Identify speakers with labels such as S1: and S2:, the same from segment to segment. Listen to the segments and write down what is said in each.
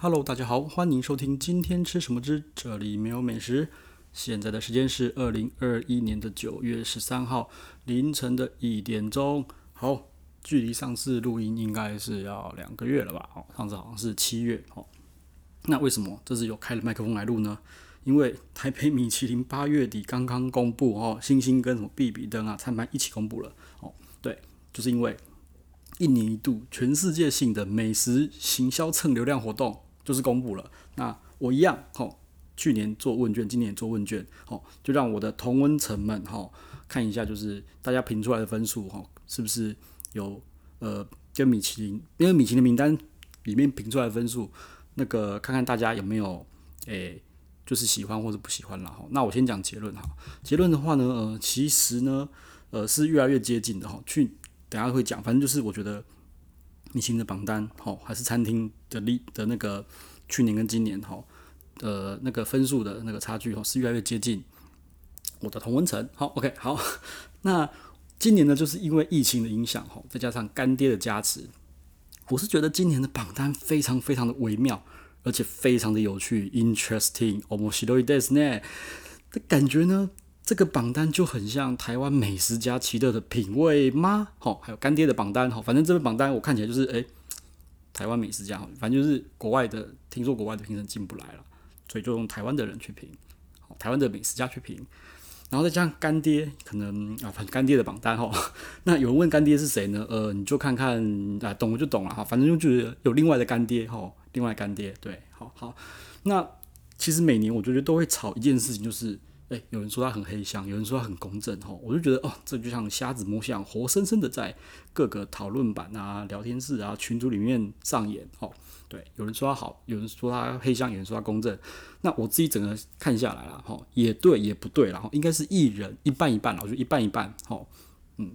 S1: Hello，大家好，欢迎收听今天吃什么之这里没有美食。现在的时间是二零二一年的九月十三号凌晨的一点钟。好，距离上次录音应该是要两个月了吧？哦，上次好像是七月。哦，那为什么这次有开了麦克风来录呢？因为台北米其林八月底刚刚公布哦，星星跟什么必比登啊餐盘一起公布了。哦，对，就是因为一年一度全世界性的美食行销蹭流量活动。就是公布了，那我一样吼，去年做问卷，今年做问卷，吼，就让我的同温层们吼看一下，就是大家评出来的分数吼，是不是有呃跟米其林，因为米其林名单里面评出来的分数，那个看看大家有没有诶、就是喜欢或者不喜欢了哈。那我先讲结论哈，结论的话呢，呃，其实呢，呃，是越来越接近的哈。去等下会讲，反正就是我觉得。米其林的榜单，好，还是餐厅的例的那个去年跟今年，哈，呃，那个分数的那个差距，哈，是越来越接近我的同温层。好，OK，好，那今年呢，就是因为疫情的影响，哈，再加上干爹的加持，我是觉得今年的榜单非常非常的微妙，而且非常的有趣，interesting，面白いですね的感觉呢。 这个榜单就很像台湾美食家奇特的品味吗？好，还有干爹的榜单，好，反正这个榜单我看起来就是，诶，台湾美食家，反正就是国外的，听说国外的评审进不来了，所以就用台湾的人去评，好，台湾的美食家去评，然后再加上干爹，可能啊，反正干爹的榜单哈，那有人问干爹是谁呢？呃，你就看看啊，懂了就懂了哈，反正就觉得有另外的干爹哈，另外干爹，对，好好，那其实每年我觉得都会吵一件事情，就是。诶，有人说他很黑箱，有人说他很公正，吼，我就觉得哦，这就像瞎子摸象，活生生的在各个讨论版啊、聊天室啊、群组里面上演，哦，对，有人说他好，有人说他黑箱，有人说他公正，那我自己整个看下来了，吼，也对，也不对，然后应该是一人一半一半，我觉得一半一半，吼，嗯，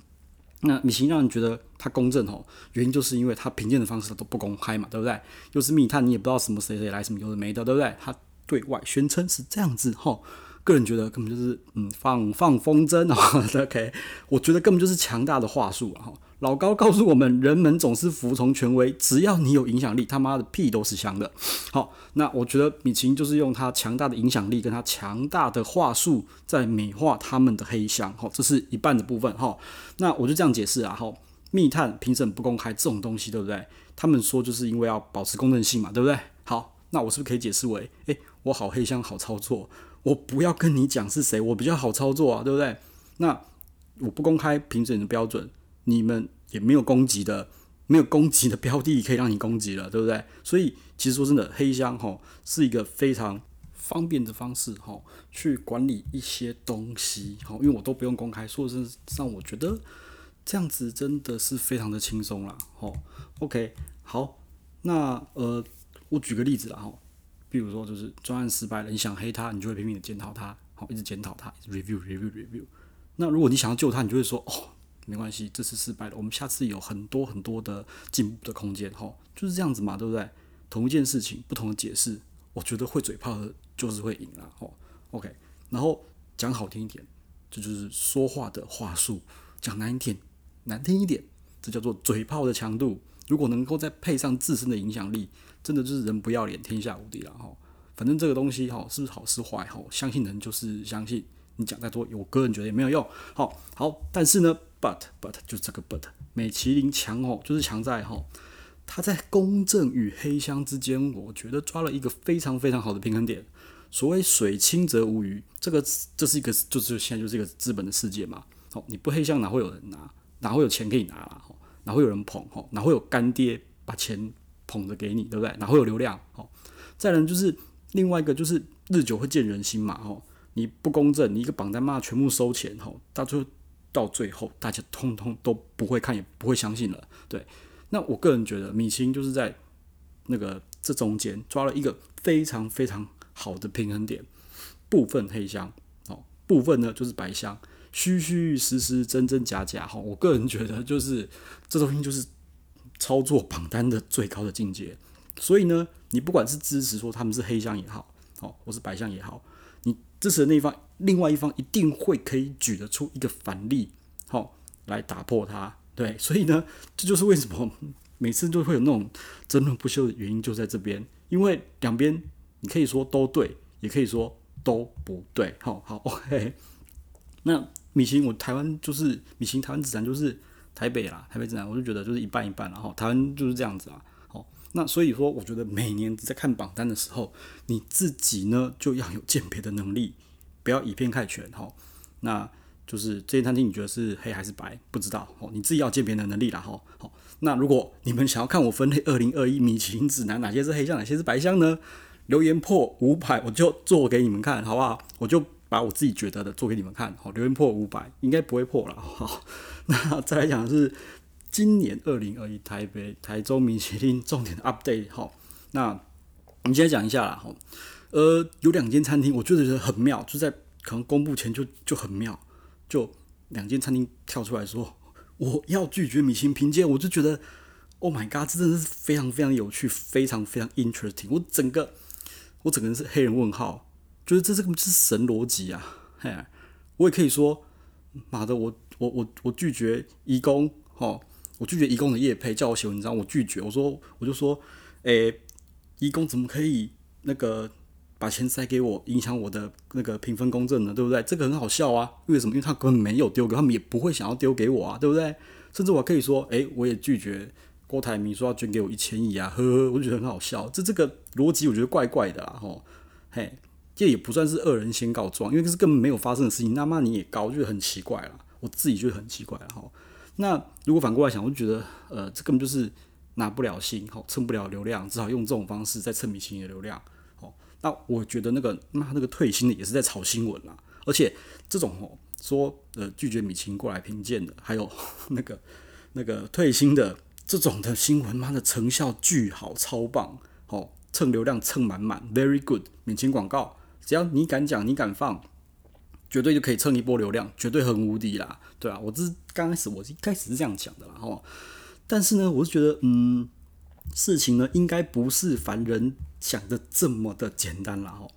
S1: 那米奇让人觉得他公正，吼，原因就是因为他评鉴的方式都不公开嘛，对不对？又是密探，你也不知道什么谁谁来，什么有的没的，对不对？他对外宣称是这样子，吼。个人觉得根本就是嗯放放风筝啊，OK，我觉得根本就是强大的话术啊。老高告诉我们，人们总是服从权威，只要你有影响力，他妈的屁都是香的。好，那我觉得米奇就是用他强大的影响力跟他强大的话术在美化他们的黑箱。好，这是一半的部分。好，那我就这样解释啊。好，密探评审不公开这种东西，对不对？他们说就是因为要保持公正性嘛，对不对？好，那我是不是可以解释为，诶，我好黑箱好操作？我不要跟你讲是谁，我比较好操作啊，对不对？那我不公开评审的标准，你们也没有攻击的，没有攻击的标的可以让你攻击了，对不对？所以其实说真的，黑箱吼是一个非常方便的方式吼，去管理一些东西吼，因为我都不用公开，说实上我觉得这样子真的是非常的轻松啦吼。OK，好，那呃，我举个例子啦吼。比如说，就是专案失败了，你想黑他，你就会拼命的检讨他，好，一直检讨他，review review review。那如果你想要救他，你就会说，哦，没关系，这次失败了，我们下次有很多很多的进步的空间，哈，就是这样子嘛，对不对？同一件事情，不同的解释，我觉得会嘴炮的，就是会赢了，哦，OK。然后讲好听一点，这，就是说话的话术；讲难听，难听一点，这叫做嘴炮的强度。如果能够再配上自身的影响力，真的就是人不要脸，天下无敌了哈。反正这个东西哈，是好是坏哈？相信人就是相信，你讲再多，我个人觉得也没有用。好，好，但是呢，but but 就这个 but，美其林强哦，就是强在哈，他在公正与黑箱之间，我觉得抓了一个非常非常好的平衡点。所谓水清则无鱼，这个这是一个就是现在就是一个资本的世界嘛。好，你不黑箱哪会有人拿？哪会有钱可以拿啦？哪会有人捧？哈，哪会有干爹把钱？捧着给你，对不对？哪会有流量？哦，再来就是另外一个，就是日久会见人心嘛。哦，你不公正，你一个榜单骂，全部收钱，吼，到最后到最后，大家通通都不会看，也不会相信了。对，那我个人觉得，米青就是在那个这中间抓了一个非常非常好的平衡点，部分黑箱，哦，部分呢就是白箱，虚虚实实，真真假假。哈，我个人觉得就是这东西就是。操作榜单的最高的境界，所以呢，你不管是支持说他们是黑箱也好，哦，或是白箱也好，你支持的那一方，另外一方一定会可以举得出一个反例，好，来打破它。对，所以呢，这就是为什么每次都会有那种争论不休的原因就在这边，因为两边你可以说都对，也可以说都不对。好好，OK。那米其林，我台湾就是米其林台湾指南就是台北啦，台北指南我就觉得就是一半一半，然后台湾就是这样子啊。好，那所以说我觉得每年在看榜单的时候，你自己呢就要有鉴别的能力，不要以偏概全。哈，那。就是这些餐厅，你觉得是黑还是白？不知道哦，你自己要鉴别的能力啦。哈。好，那如果你们想要看我分类二零二一米其林指南，哪些是黑箱，哪些是白箱呢？留言破五百，我就做给你们看，好不好？我就把我自己觉得的做给你们看。好，留言破五百，应该不会破了。好，那再来讲的是今年二零二一台北、台中米其林重点的 update。好，那我们现在讲一下啦。好，呃，有两间餐厅，我觉得很妙，就在可能公布前就就很妙。就两间餐厅跳出来说，我要拒绝米其林评鉴，我就觉得，Oh my god，这真的是非常非常有趣，非常非常 interesting。我整个我整个人是黑人问号，觉得这这个是神逻辑啊！嘿，我也可以说，妈的，我我我我拒绝移工，哦，我拒绝移工的业配，叫我写文章，我拒绝，我说我就说，诶、欸，移工怎么可以那个？把钱塞给我，影响我的那个评分公正呢，对不对？这个很好笑啊！因为什么？因为他根本没有丢给他们，也不会想要丢给我啊，对不对？甚至我可以说，诶，我也拒绝郭台铭说要捐给我一千亿啊，呵呵，我觉得很好笑。这这个逻辑我觉得怪怪的啦，吼，嘿，这也不算是恶人先告状，因为这是根本没有发生的事情，那么你也告，我觉得很奇怪了。我自己就很奇怪了，哈。那如果反过来想，我就觉得，呃，这根本就是拿不了星，吼，蹭不了流量，只好用这种方式在蹭米其林的流量。那我觉得那个那那个退星的也是在炒新闻啦，而且这种哦说呃拒绝米其林过来评鉴的，还有 那个那个退星的这种的新闻，妈的成效巨好，超棒，哦蹭流量蹭满满，very good，免钱广告，只要你敢讲你敢放，绝对就可以蹭一波流量，绝对很无敌啦，对啊，我这刚开始我一开始是这样讲的啦，哦，但是呢，我是觉得嗯。事情呢，应该不是凡人想的这么的简单啦。哈。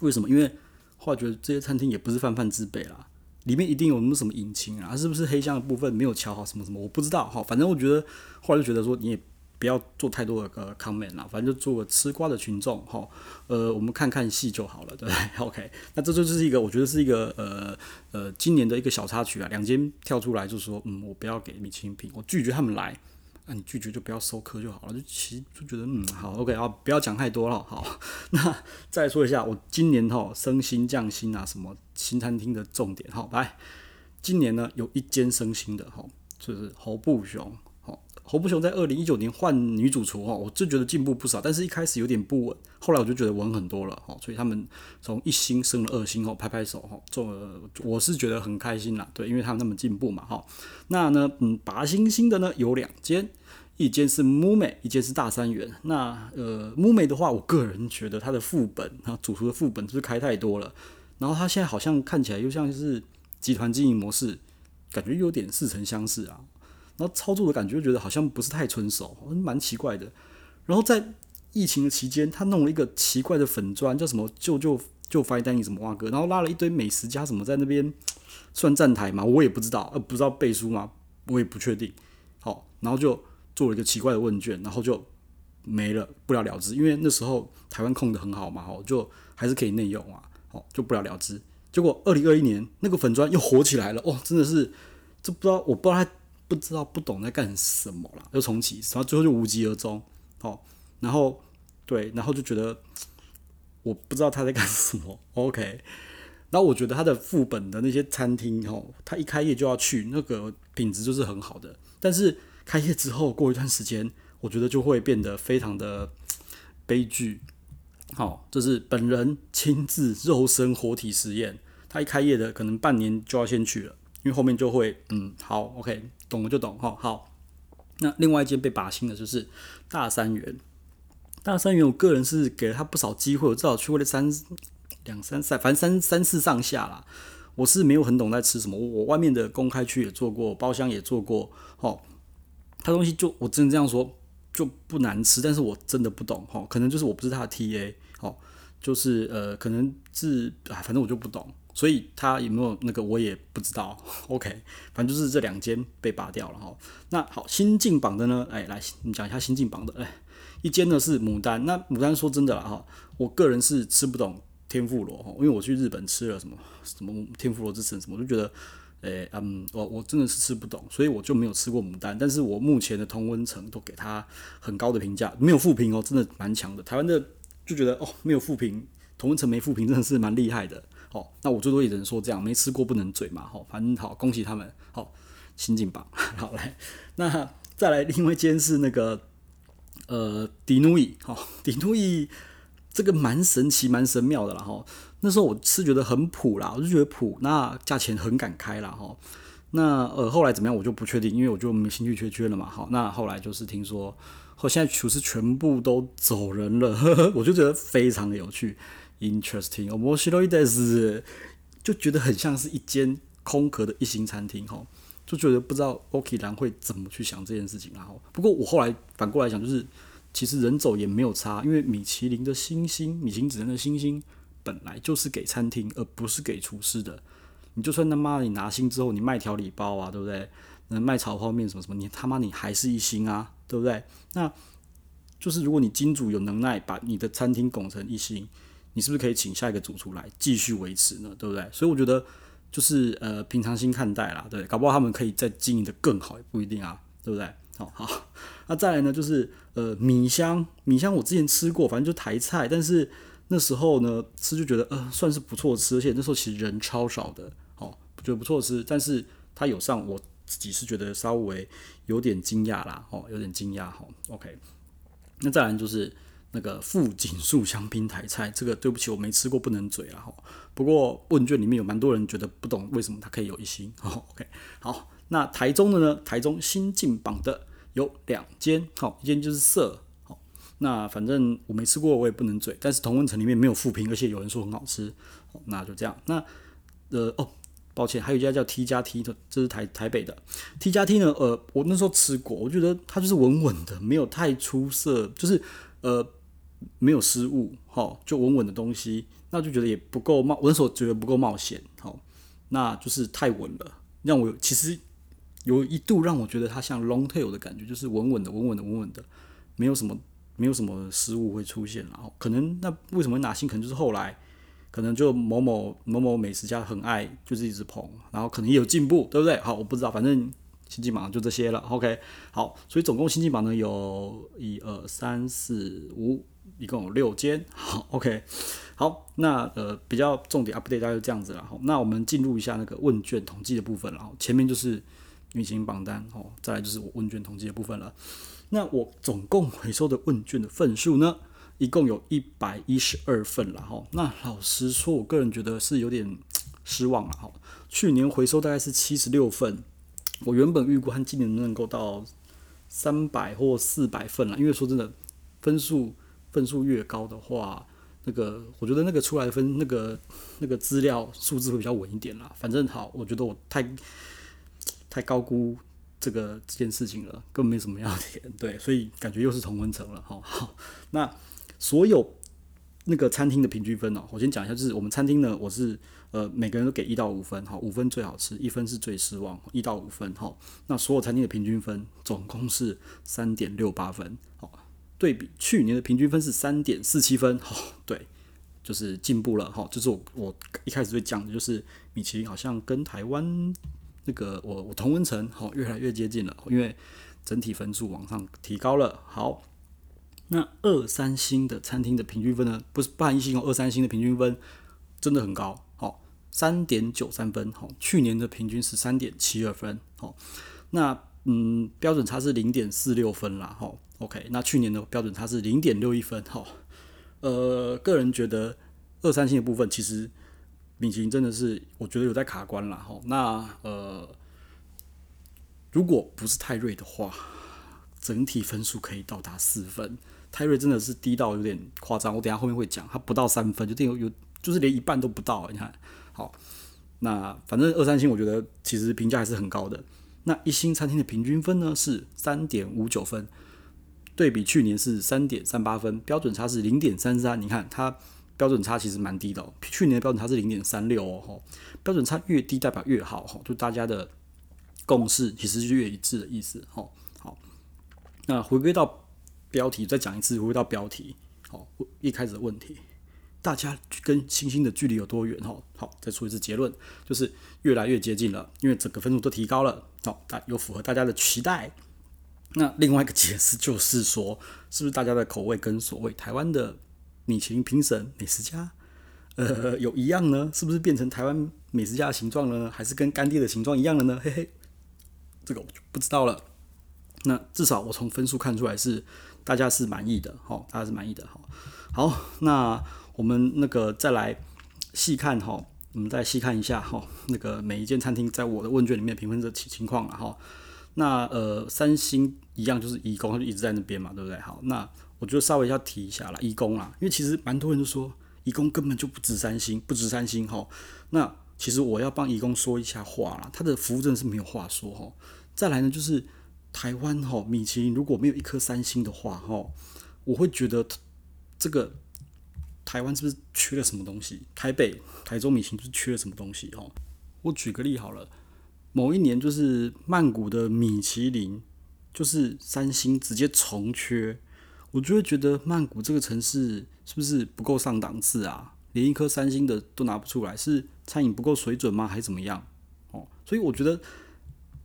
S1: 为什么？因为后来觉得这些餐厅也不是泛泛之辈啦，里面一定有什么什么隐情啊，是不是黑箱的部分没有乔好什么什么？我不知道哈。反正我觉得后来就觉得说，你也不要做太多的个 comment 啦，反正就做个吃瓜的群众哈。呃，我们看看戏就好了，对不对？OK，那这就是一个我觉得是一个呃呃今年的一个小插曲啊。两间跳出来就说，嗯，我不要给米其林评，我拒绝他们来。那、啊、你拒绝就不要收客就好了，就其实就觉得嗯好，OK 啊，不要讲太多了，好。那再说一下，我今年哈升星降星啊，什么新餐厅的重点哈，来，今年呢有一间升星的哈，就是侯布雄。侯不雄在二零一九年换女主厨哈，我就觉得进步不少，但是一开始有点不稳，后来我就觉得稳很多了哈，所以他们从一星升了二星后，拍拍手哈，做了我是觉得很开心啦，对，因为他们那么进步嘛哈。那呢，嗯，拔星星的呢有两间，一间是木美，一间是大三元。那呃，木美的话，我个人觉得它的副本，啊，主厨的副本是不是开太多了？然后它现在好像看起来又像是集团经营模式，感觉有点似曾相识啊。然后操作的感觉就觉得好像不是太纯熟，蛮奇怪的。然后在疫情的期间，他弄了一个奇怪的粉砖，叫什么“舅舅就 fine dining” 什么哇哥，然后拉了一堆美食家什么在那边算站台嘛，我也不知道，呃，不知道背书吗？我也不确定。好，然后就做了一个奇怪的问卷，然后就没了，不了了之。因为那时候台湾控得很好嘛，好，就还是可以内用啊，好，就不了了之。结果二零二一年那个粉砖又火起来了，哦，真的是，这不知道，我不知道他。不知道不懂在干什么了，又重启，然后最后就无疾而终。好，然后对，然后就觉得我不知道他在干什么。OK，然后我觉得他的副本的那些餐厅，哦，他一开业就要去，那个品质就是很好的。但是开业之后过一段时间，我觉得就会变得非常的悲剧。好，就是本人亲自肉身活体实验。他一开业的可能半年就要先去了。后面就会，嗯，好，OK，懂了就懂，哈，好。那另外一间被拔心的就是大三元，大三元，我个人是给了他不少机会，我至少去过了三两三三，反正三三次上下啦。我是没有很懂在吃什么，我外面的公开区也做过，包厢也做过，哦。他东西就我真的这样说就不难吃，但是我真的不懂，哈，可能就是我不是他的 TA，哦，就是呃，可能是啊，反正我就不懂。所以他有没有那个我也不知道。OK，反正就是这两间被拔掉了哈。那好，新进榜的呢？哎，来你讲一下新进榜的。哎，一间呢是牡丹。那牡丹说真的啦哈，我个人是吃不懂天妇罗哈，因为我去日本吃了什么什么天妇罗之神什么，我就觉得。诶，嗯，我我真的是吃不懂，所以我就没有吃过牡丹。但是我目前的同温层都给他很高的评价，没有负评哦，真的蛮强的。台湾的就觉得哦，没有负评，同温层没负评，真的是蛮厉害的。哦，那我最多也只能说这样，没吃过不能嘴嘛。好，反正好，恭喜他们。好，新进榜，好来，那再来另外一间是那个呃迪努伊，好，迪努伊这个蛮神奇，蛮神妙的啦。哈。那时候我是觉得很普啦，我就觉得普，那价钱很敢开啦。哈。那呃后来怎么样我就不确定，因为我就没兴趣缺缺了嘛。好，那后来就是听说，后现在厨师全部都走人了，呵呵，我就觉得非常的有趣 ，interesting，面白いです，就觉得很像是一间空壳的一星餐厅哈，就觉得不知道 OK 兰会怎么去想这件事情。然后不过我后来反过来讲，就是其实人走也没有差，因为米其林的星星，米其林指南的星星。本来就是给餐厅，而不是给厨师的。你就算他妈你拿星之后，你卖调理包啊，对不对？那卖炒泡面什么什么，你他妈你还是一星啊，对不对？那就是如果你金主有能耐把你的餐厅拱成一星， 你是不是可以请下一个主厨来继续维持呢？对不对？所以我觉得就是呃平常心看待啦，对，搞不好他们可以再经营得更好，也不一定啊，对不对？好好，那再来呢，就是呃米香，米香我之前吃过，反正就台菜，但是。那时候呢，吃就觉得呃算是不错吃，而且那时候其实人超少的，哦，觉得不错吃。但是他有上，我自己是觉得稍微有点惊讶啦，哦，有点惊讶哈。OK，那再来就是那个富锦树香槟台菜，这个对不起，我没吃过，不能嘴啦哈。不过问卷里面有蛮多人觉得不懂为什么它可以有一星。哦，OK，好，那台中的呢？台中新进榜的有两间，好，一间就是色。那反正我没吃过，我也不能嘴。但是同温层里面没有负评，而且有人说很好吃，那就这样。那呃哦，抱歉，还有一家叫 T 加 T 的，这是台台北的 T 加 T 呢。呃，我那时候吃过，我觉得它就是稳稳的，没有太出色，就是呃没有失误，哈，就稳稳的东西。那就觉得也不够冒，我那时候觉得不够冒险，好，那就是太稳了，让我其实有一度让我觉得它像 long tail 的感觉，就是稳稳的，稳稳的，稳稳的，没有什么。没有什么失误会出现，然后可能那为什么拿星？可能就是后来可能就某某某某美食家很爱，就是一直捧，然后可能也有进步，对不对？好，我不知道，反正新进榜就这些了。OK，好，所以总共新进榜呢有一二三四五，一共有六间。好，OK，好，那呃比较重点 update 大概就这样子了。好，那我们进入一下那个问卷统计的部分了。然后前面就是明星榜单，哦，再来就是我问卷统计的部分了。那我总共回收的问卷的份数呢，一共有一百一十二份了哈。那老实说，我个人觉得是有点失望了哈。去年回收大概是七十六份，我原本预估和今年能够到三百或四百份了。因为说真的，分数分数越高的话，那个我觉得那个出来的分那个那个资料数字会比较稳一点啦。反正好，我觉得我太太高估。这个这件事情了，根本没什么要填，对，所以感觉又是同温层了，好，好，那所有那个餐厅的平均分哦，我先讲一下，就是我们餐厅呢，我是呃每个人都给一到五分，好，五分最好吃，一分是最失望，一到五分，好，那所有餐厅的平均分总共是三点六八分，好，对比去年的平均分是三点四七分，好，对，就是进步了，好，就是我我一开始会讲的就是米其林好像跟台湾。这个我我同温层好越来越接近了，因为整体分数往上提高了。好，那二三星的餐厅的平均分呢？不是半一星哦，二三星的平均分真的很高，好，三点九三分，好，去年的平均是三点七二分，好，那嗯标准差是零点四六分啦，好，OK，那去年的标准差是零点六一分，好，呃，个人觉得二三星的部分其实。米其林真的是，我觉得有在卡关了哈。那呃，如果不是泰瑞的话，整体分数可以到达四分。泰瑞真的是低到有点夸张，我等下后面会讲，它不到三分，就有有就是连一半都不到。你看，好，那反正二三星我觉得其实评价还是很高的。那一星餐厅的平均分呢是三点五九分，对比去年是三点三八分，标准差是零点三三。你看它。标准差其实蛮低的哦，去年标准差是零点三六哦，标准差越低代表越好哈，就大家的共识其实是越一致的意思哈。好，那回归到标题，再讲一次，回归到标题，好，一开始的问题，大家跟星星的距离有多远哈？好，再出一次结论，就是越来越接近了，因为整个分数都提高了，好，大有符合大家的期待。那另外一个解释就是说，是不是大家的口味跟所谓台湾的米其林评审美食家，呃，有一样呢？是不是变成台湾美食家的形状了呢？还是跟干爹的形状一样了呢？嘿嘿，这个我就不知道了。那至少我从分数看出来是大家是满意的，哈，大家是满意的，哈。好，那我们那个再来细看哈，我们再细看一下哈，那个每一间餐厅在我的问卷里面评分的情情况了哈。那呃，三星一样就是移宫，它就一直在那边嘛，对不对？好，那我就稍微要提一下啦，颐宫啦，因为其实蛮多人都说移宫根本就不值三星，不值三星哈。那其实我要帮移宫说一下话啦，他的服务真的是没有话说哈。再来呢，就是台湾哈米其林如果没有一颗三星的话哈，我会觉得这个台湾是不是缺了什么东西？台北、台中米其林是缺了什么东西哈？我举个例好了。某一年，就是曼谷的米其林，就是三星直接重缺，我就会觉得曼谷这个城市是不是不够上档次啊？连一颗三星的都拿不出来，是餐饮不够水准吗？还是怎么样？哦，所以我觉得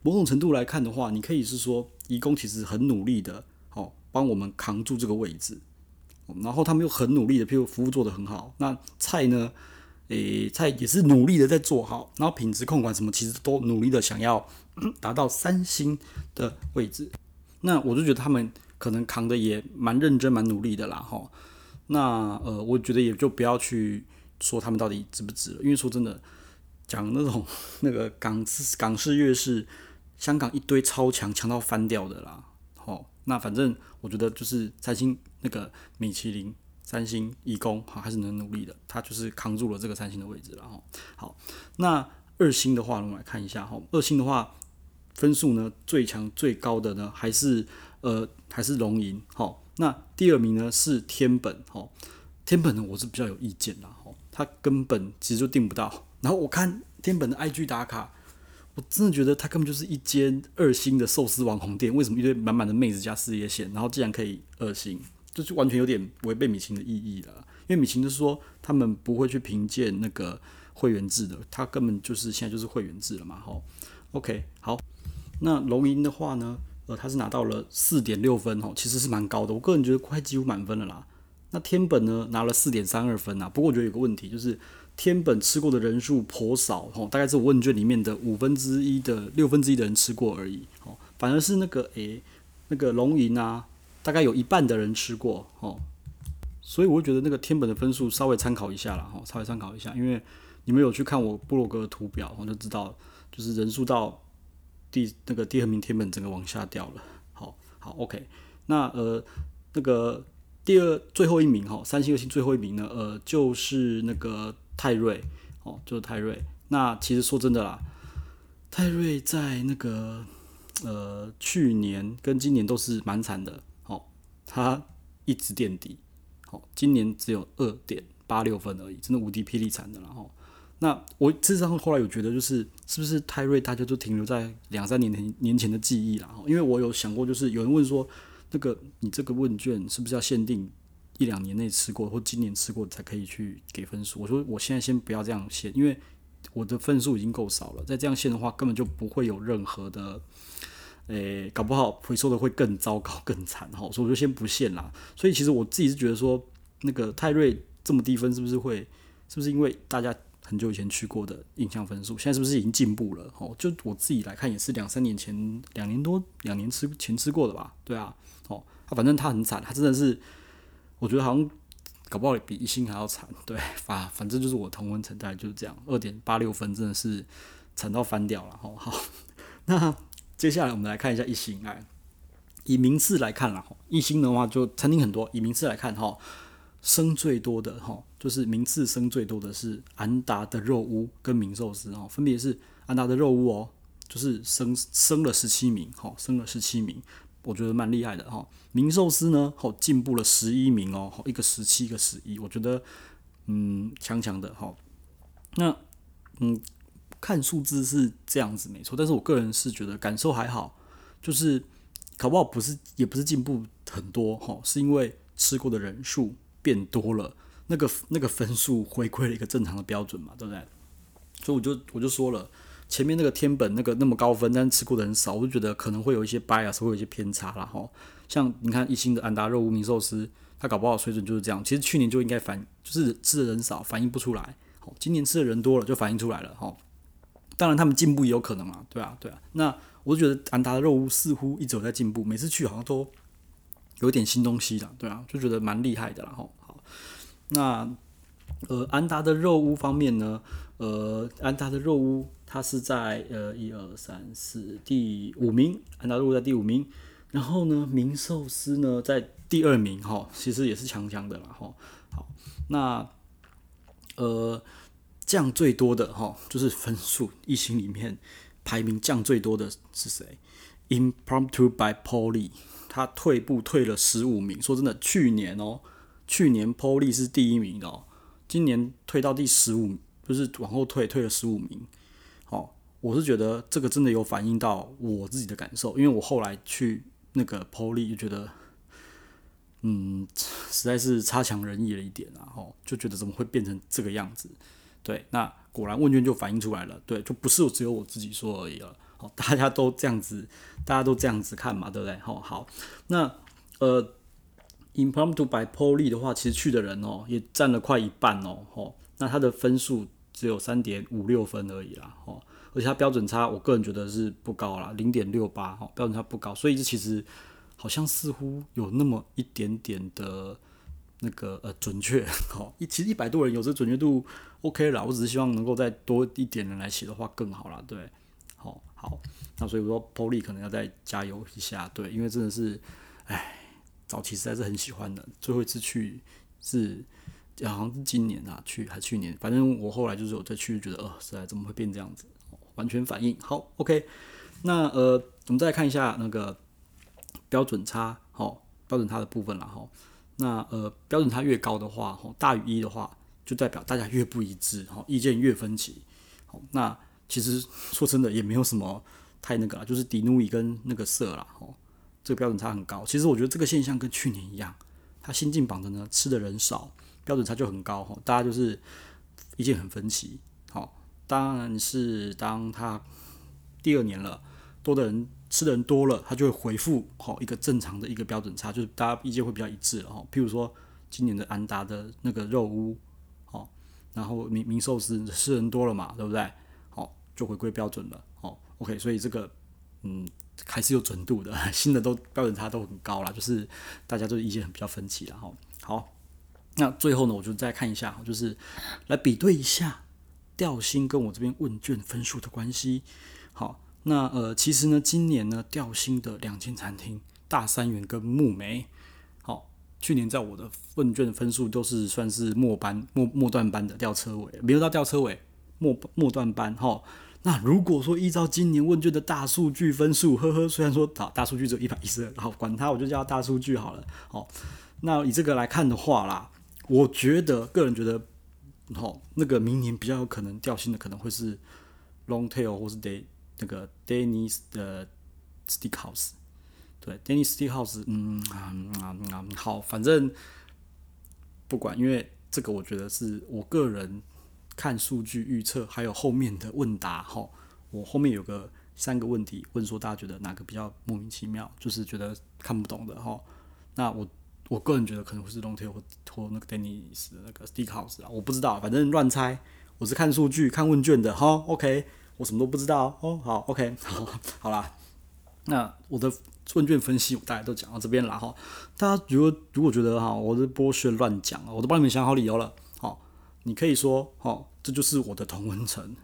S1: 某种程度来看的话，你可以是说，义工其实很努力的，哦，帮我们扛住这个位置，然后他们又很努力的，譬如服务做得很好，那菜呢？诶，菜也是努力的在做好，然后品质控管什么，其实都努力的想要 达到三星的位置。那我就觉得他们可能扛的也蛮认真、蛮努力的啦，哈。那呃，我觉得也就不要去说他们到底值不值了，因为说真的，讲那种那个港式港式粤式，香港一堆超强强到翻掉的啦，好，那反正我觉得就是三星那个米其林。三星颐宫好还是能努力的，他就是扛住了这个三星的位置了哈。好，那二星的话，我们来看一下哈。二星的话，分数呢最强最高的呢还是呃还是龙吟。好，那第二名呢是天本。哈，天本呢我是比较有意见的哈，他根本其实就定不到。然后我看天本的 IG 打卡，我真的觉得他根本就是一间二星的寿司网红店。为什么一堆满满的妹子加事业线，然后竟然可以二星？这就完全有点违背米其林的意义了，因为米其林是说他们不会去评鉴那个会员制的，他根本就是现在就是会员制了嘛，吼。OK，好，那龙吟的话呢，呃，他是拿到了四点六分，吼，其实是蛮高的，我个人觉得快几乎满分了啦。那天本呢拿了四点三二分啊，不过我觉得有个问题就是天本吃过的人数颇少，吼，大概是我问卷里面的五分之一的六分之一的人吃过而已，吼，反而是那个诶，那个龙吟啊。大概有一半的人吃过哦，所以我觉得那个天本的分数稍微参考一下啦，哈，稍微参考一下，因为你们有去看我部落格的图表，我就知道，就是人数到第那个第二名天本整个往下掉了，好，好，OK，那呃那个第二最后一名哈，三星二星最后一名呢，呃就是那个泰瑞，哦，就是泰瑞，那其实说真的啦，泰瑞在那个呃去年跟今年都是蛮惨的。他一直垫底，好，今年只有二点八六分而已，真的无敌霹雳惨的了哈。那我事实上后来有觉得，就是是不是泰瑞大家都停留在两三年前年前的记忆了哈？因为我有想过，就是有人问说，那个你这个问卷是不是要限定一两年内吃过或今年吃过才可以去给分数？我说我现在先不要这样限，因为我的分数已经够少了，再这样限的话，根本就不会有任何的。诶、搞不好回收的会更糟糕、更惨哈，所以我就先不限啦。所以其实我自己是觉得说，那个泰瑞这么低分，是不是会，是不是因为大家很久以前去过的印象分数，现在是不是已经进步了？哦，就我自己来看，也是两三年前、两年多、两年吃前吃过的吧？对啊，哦，反正他很惨，他真的是，我觉得好像搞不好比一星还要惨。对，反反正就是我同温层大概就是这样，二点八六分真的是惨到翻掉了。哦，好，那。接下来我们来看一下一星，哎，以名次来看啦，一星的话就餐厅很多，以名次来看哈，升最多的哈，就是名次升最多的是安达的肉屋跟名寿司哦，分别是安达的肉屋哦，就是升升了十七名，哈，升了十七名，我觉得蛮厉害的哈。名寿司呢，好进步了十一名哦，一个十七，一个十一，我觉得嗯强强的哈。那嗯看数字是这样子没错，但是我个人是觉得感受还好，就是搞不好不是也不是进步很多哈，是因为吃过的人数变多了，那个那个分数回归了一个正常的标准嘛，对不对？所以我就我就说了。前面那个天本那个那么高分，但是吃过的人少，我就觉得可能会有一些 bias，会有一些偏差啦。哈。像你看一星的安达肉无名寿司，它搞不好水准就是这样。其实去年就应该反，就是吃的人少，反映不出来。好，今年吃的人多了，就反映出来了。哈，当然他们进步也有可能啊，对啊，对啊。那我就觉得安达的肉屋似乎一直在进步，每次去好像都有点新东西的，对啊，就觉得蛮厉害的。然后好，那呃安达的肉屋方面呢，呃安达的肉屋。它是在呃一二三四第五名，安达肉屋在第五名，然后呢，名寿司呢在第二名哈，其实也是强强的啦哈。好，那呃降最多的哈，就是分数一星里面排名降最多的是谁？Impromptu by Polly，他退步退了十五名。说真的，去年哦，去年 Polly 是第一名哦，今年退到第十五，就是往后退退了十五名。哦我是觉得这个真的有反映到我自己的感受，因为我后来去那个 Polly 就觉得，嗯，实在是差强人意了一点，然后就觉得怎么会变成这个样子？对，那果然问卷就反映出来了，对，就不是只有我自己说而已了，好，大家都这样子，大家都这样子看嘛，对不对？好，好，那呃，Impromptu by Polly 的话，其实去的人哦也占了快一半哦，吼，那他的分数只有三点五六分而已啦，哦。而且它标准差，我个人觉得是不高啦，零点六八哈，标准差不高，所以这其实好像似乎有那么一点点的那个呃准确 哦。一其实一百多人有这准确度 OK 啦，我只是希望能够再多一点人来写的话更好啦，对，好，好，那所以我说 Polly 可能要再加油一下，对，因为真的是，哎，早期实在是很喜欢的，最后一次去是好像是今年啊，去还去年，反正我后来就是有再去，觉得呃，实在怎么会变这样子？完全反应好，OK。那呃，我们再看一下那个标准差，好，标准差的部分了哈。那呃，标准差越高的话，哈，大于一的话，就代表大家越不一致，哈，意见越分歧。好，那其实说真的也没有什么太那个啦，就是迪努伊跟那个色啦，吼，这个标准差很高。其实我觉得这个现象跟去年一样，他新进榜的呢，吃的人少，标准差就很高，哈，大家就是意见很分歧。当然是当他第二年了，多的人吃的人多了，他就会回复好一个正常的一个标准差，就是大家意见会比较一致了哈。譬如说今年的安达的那个肉屋，哦，然后名名寿司吃人多了嘛，对不对？好，就回归标准了。哦，OK，所以这个嗯还是有准度的，新的都标准差都很高啦，就是大家都意见很比较分歧了哈。好，那最后呢，我就再看一下，就是来比对一下。调薪跟我这边问卷分数的关系，好，那呃，其实呢，今年呢，调薪的两间餐厅，大三元跟木梅，好，去年在我的问卷的分数都是算是末班末末段班的吊车尾，没有到吊车尾，末末段班，哈。那如果说依照今年问卷的大数据分数，呵呵，虽然说大大数据只有一百一十二，好，管它，我就叫大数据好了，好，那以这个来看的话啦，我觉得个人觉得。好，那个明年比较有可能调薪的，可能会是 Longtail 或是 Day 那个 Denny's 的 Stick House，。对，Denny's Steakhouse，嗯啊啊啊，好，反正不管，因为这个我觉得是我个人看数据预测，还有后面的问答。哈，我后面有个三个问题问说，大家觉得哪个比较莫名其妙，就是觉得看不懂的哈。那我。我个人觉得可能会是 Longtail 或或那个 Denny's 的那个 Stick House 啊，我不知道，反正乱猜。我是看数据、看问卷的哈。OK，我什么都不知道哦。好，OK，好，好啦。那我的问卷分析我大概都讲到这边了哈。大家如果如果觉得哈，我的剥削乱讲啊，我都帮你们想好理由了。好，你可以说，好，这就是我的同温层，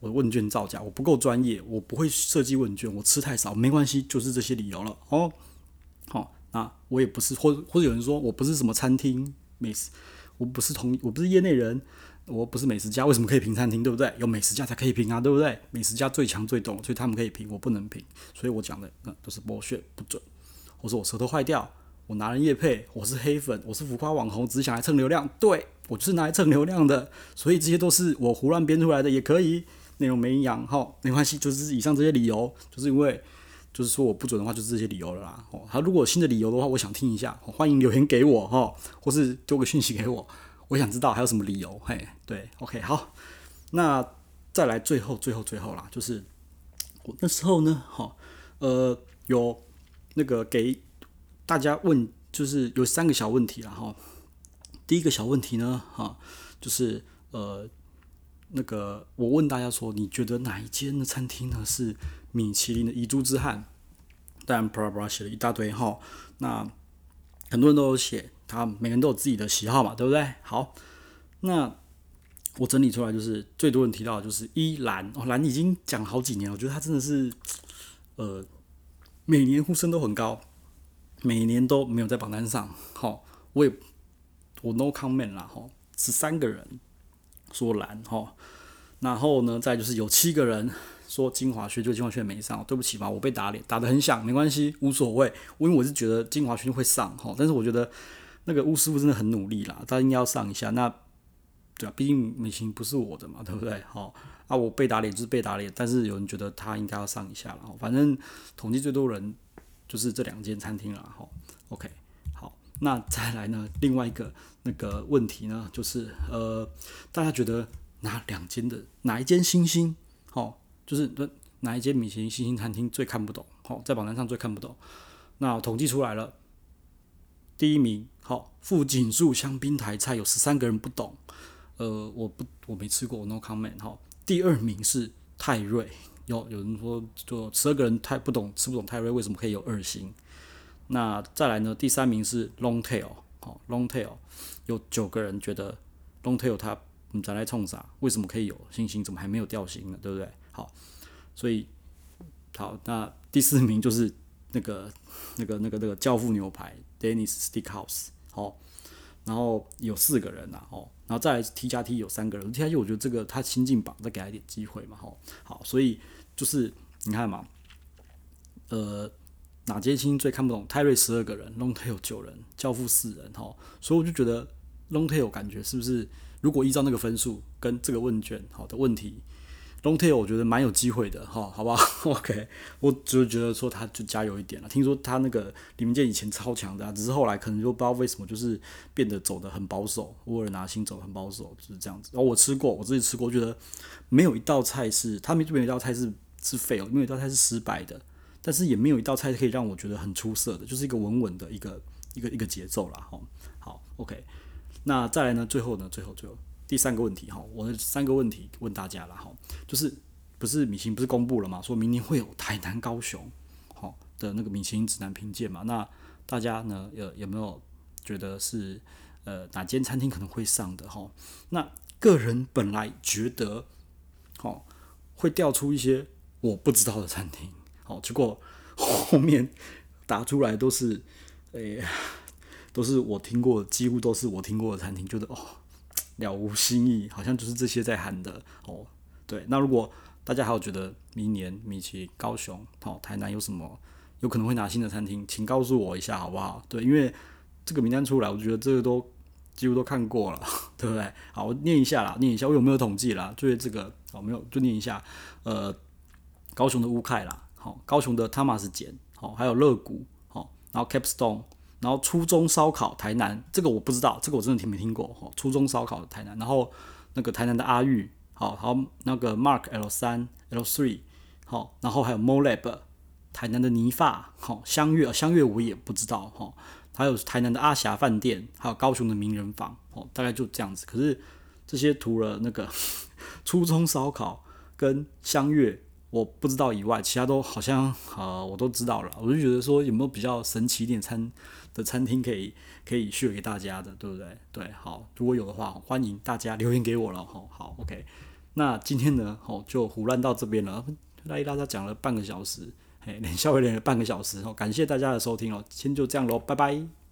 S1: 我的问卷造假，我不够专业，我不会设计问卷，我吃太少，没关系，就是这些理由了哦。好。那，我也不是，或或者有人说我不是什么餐厅美食，我不是同，我不是业内人，我不是美食家，为什么可以评餐厅，对不对？有美食家才可以评啊，对不对？美食家最强最懂，所以他们可以评，我不能评，所以我讲的那都是剥削不准。我说我舌头坏掉，我拿人叶配，我是黑粉，我是浮夸网红，只想来蹭流量。对，我就是拿来蹭流量的，所以这些都是我胡乱编出来的，也可以，内容没营养，哈，没关系，就是以上这些理由，就是因为就是说我不准的话，就是这些理由了啦。哦，他如果有新的理由的话，我想听一下，欢迎留言给我哈，或是丢个讯息给我，我想知道还有什么理由。嘿，对，OK，好，那再来最后最后最后啦，就是我那时候呢，哈，呃，有那个给。大家问就是有三个小问题了哈。第一个小问题呢，哈，就是呃，那个我问大家说，你觉得哪一间的餐厅呢是米其林的遗珠之憾？当然，布拉布拉写了一大堆哈。那很多人都有写，他每个人都有自己的喜好嘛，对不对？好，那我整理出来就是最多人提到的就是一兰哦，兰已经讲好几年了，我觉得他真的是呃，每年呼声都很高。每年都没有在榜单上，好，我也我 no comment 啦，哈，十三个人说蓝，哈，然后呢，再就是有七个人说金华轩，就金华轩没上，对不起嘛，我被打脸，打得很响，没关系，无所谓，因为我是觉得金华轩会上，哈，但是我觉得那个巫师傅真的很努力啦，他应该要上一下，那对啊，毕竟美琴不是我的嘛，对不对？好，啊，我被打脸就是被打脸，但是有人觉得他应该要上一下了，反正统计最多人。就是这两间餐厅了哈，OK，好，那再来呢？另外一个那个问题呢，就是呃，大家觉得哪两间的哪一间星星？好，就是哪一间米其林星星餐厅最看不懂？好，在榜单上最看不懂。那统计出来了，第一名，好，富锦树香槟台菜有十三个人不懂，呃，我不我没吃过，no comment。好，第二名是泰瑞。有有人说，就十二个人太不懂，吃不懂泰瑞为什么可以有二星？那再来呢？第三名是 Longtail，好，Longtail 有九个人觉得 Longtail 它你再来冲啥？为什么可以有星星？怎么还没有掉星呢？对不对？好，所以好，那第四名就是那个那个那个那个教父牛排 Dennis Steakhouse，好，然后有四个人呐，哦。然后再来 T 加 T 有三个人，T 加 T 我觉得这个他新进榜，再给他一点机会嘛，吼，好，所以就是你看嘛，呃，哪间星最看不懂？泰瑞十二个人，Longtail 有九人，教父四人，吼，所以我就觉得 Longtail 感觉是不是？如果依照那个分数跟这个问卷好的问题。Longtail 我觉得蛮有机会的哈，好不好？OK，我只是觉得说他就加油一点了。听说他那个李明健以前超强的，啊，只是后来可能就不知道为什么就是变得走得很保守，乌尔拿新走得很保守，就是这样子。然后我吃过，我自己吃过，觉得没有一道菜是他没没有一道菜是是废了，没有一道菜是失败的，但是也没有一道菜可以让我觉得很出色的，就是一个稳稳的一个一个一个节奏啦。哈。好，OK，那再来呢？最后呢？最后最后。第三个问题哈，我的三个问题问大家了哈，就是不是米其不是公布了嘛？说明年会有台南、高雄，好，的那个米其林指南评鉴嘛？那大家呢有有没有觉得是呃哪间餐厅可能会上的哈？那个人本来觉得好会调出一些我不知道的餐厅，好，结果后面打出来都是哎、欸、都是我听过，几乎都是我听过的餐厅，觉得哦。了无新意，好像就是这些在喊的哦。对，那如果大家还有觉得明年米其高雄、哦台南有什么有可能会拿新的餐厅，请告诉我一下好不好？对，因为这个名单出来，我觉得这个都几乎都看过了，对不对？好，我念一下啦，念一下，我有没有统计啦？就是这个哦，没有，就念一下。呃，高雄的乌凯啦，好、高雄的汤马斯简，好，还有乐谷，好、然后 Capstone。然后初中烧烤台南，这个我不知道，这个我真的听没听过哈。初中烧烤台南，然后那个台南的阿玉，好，好那个 Mark L 三 L three，好，然后还有 Molab，台南的泥发，好香月，香月我也不知道哈。还有台南的阿霞饭店，还有高雄的名人坊，哦，大概就这样子。可是这些除了那个 初中烧烤跟香月我不知道以外，其他都好像呃我都知道了。我就觉得说有没有比较神奇一点餐的餐厅可以可以 share 给大家的，对不对？对，好，如果有的话，欢迎大家留言给我了。吼，好，OK。那今天呢，好就胡乱到这边了，拉一拉，他讲了半个小时，嘿，连 笑连了半个小时，哦，感谢大家的收听哦，先就这样喽，拜拜。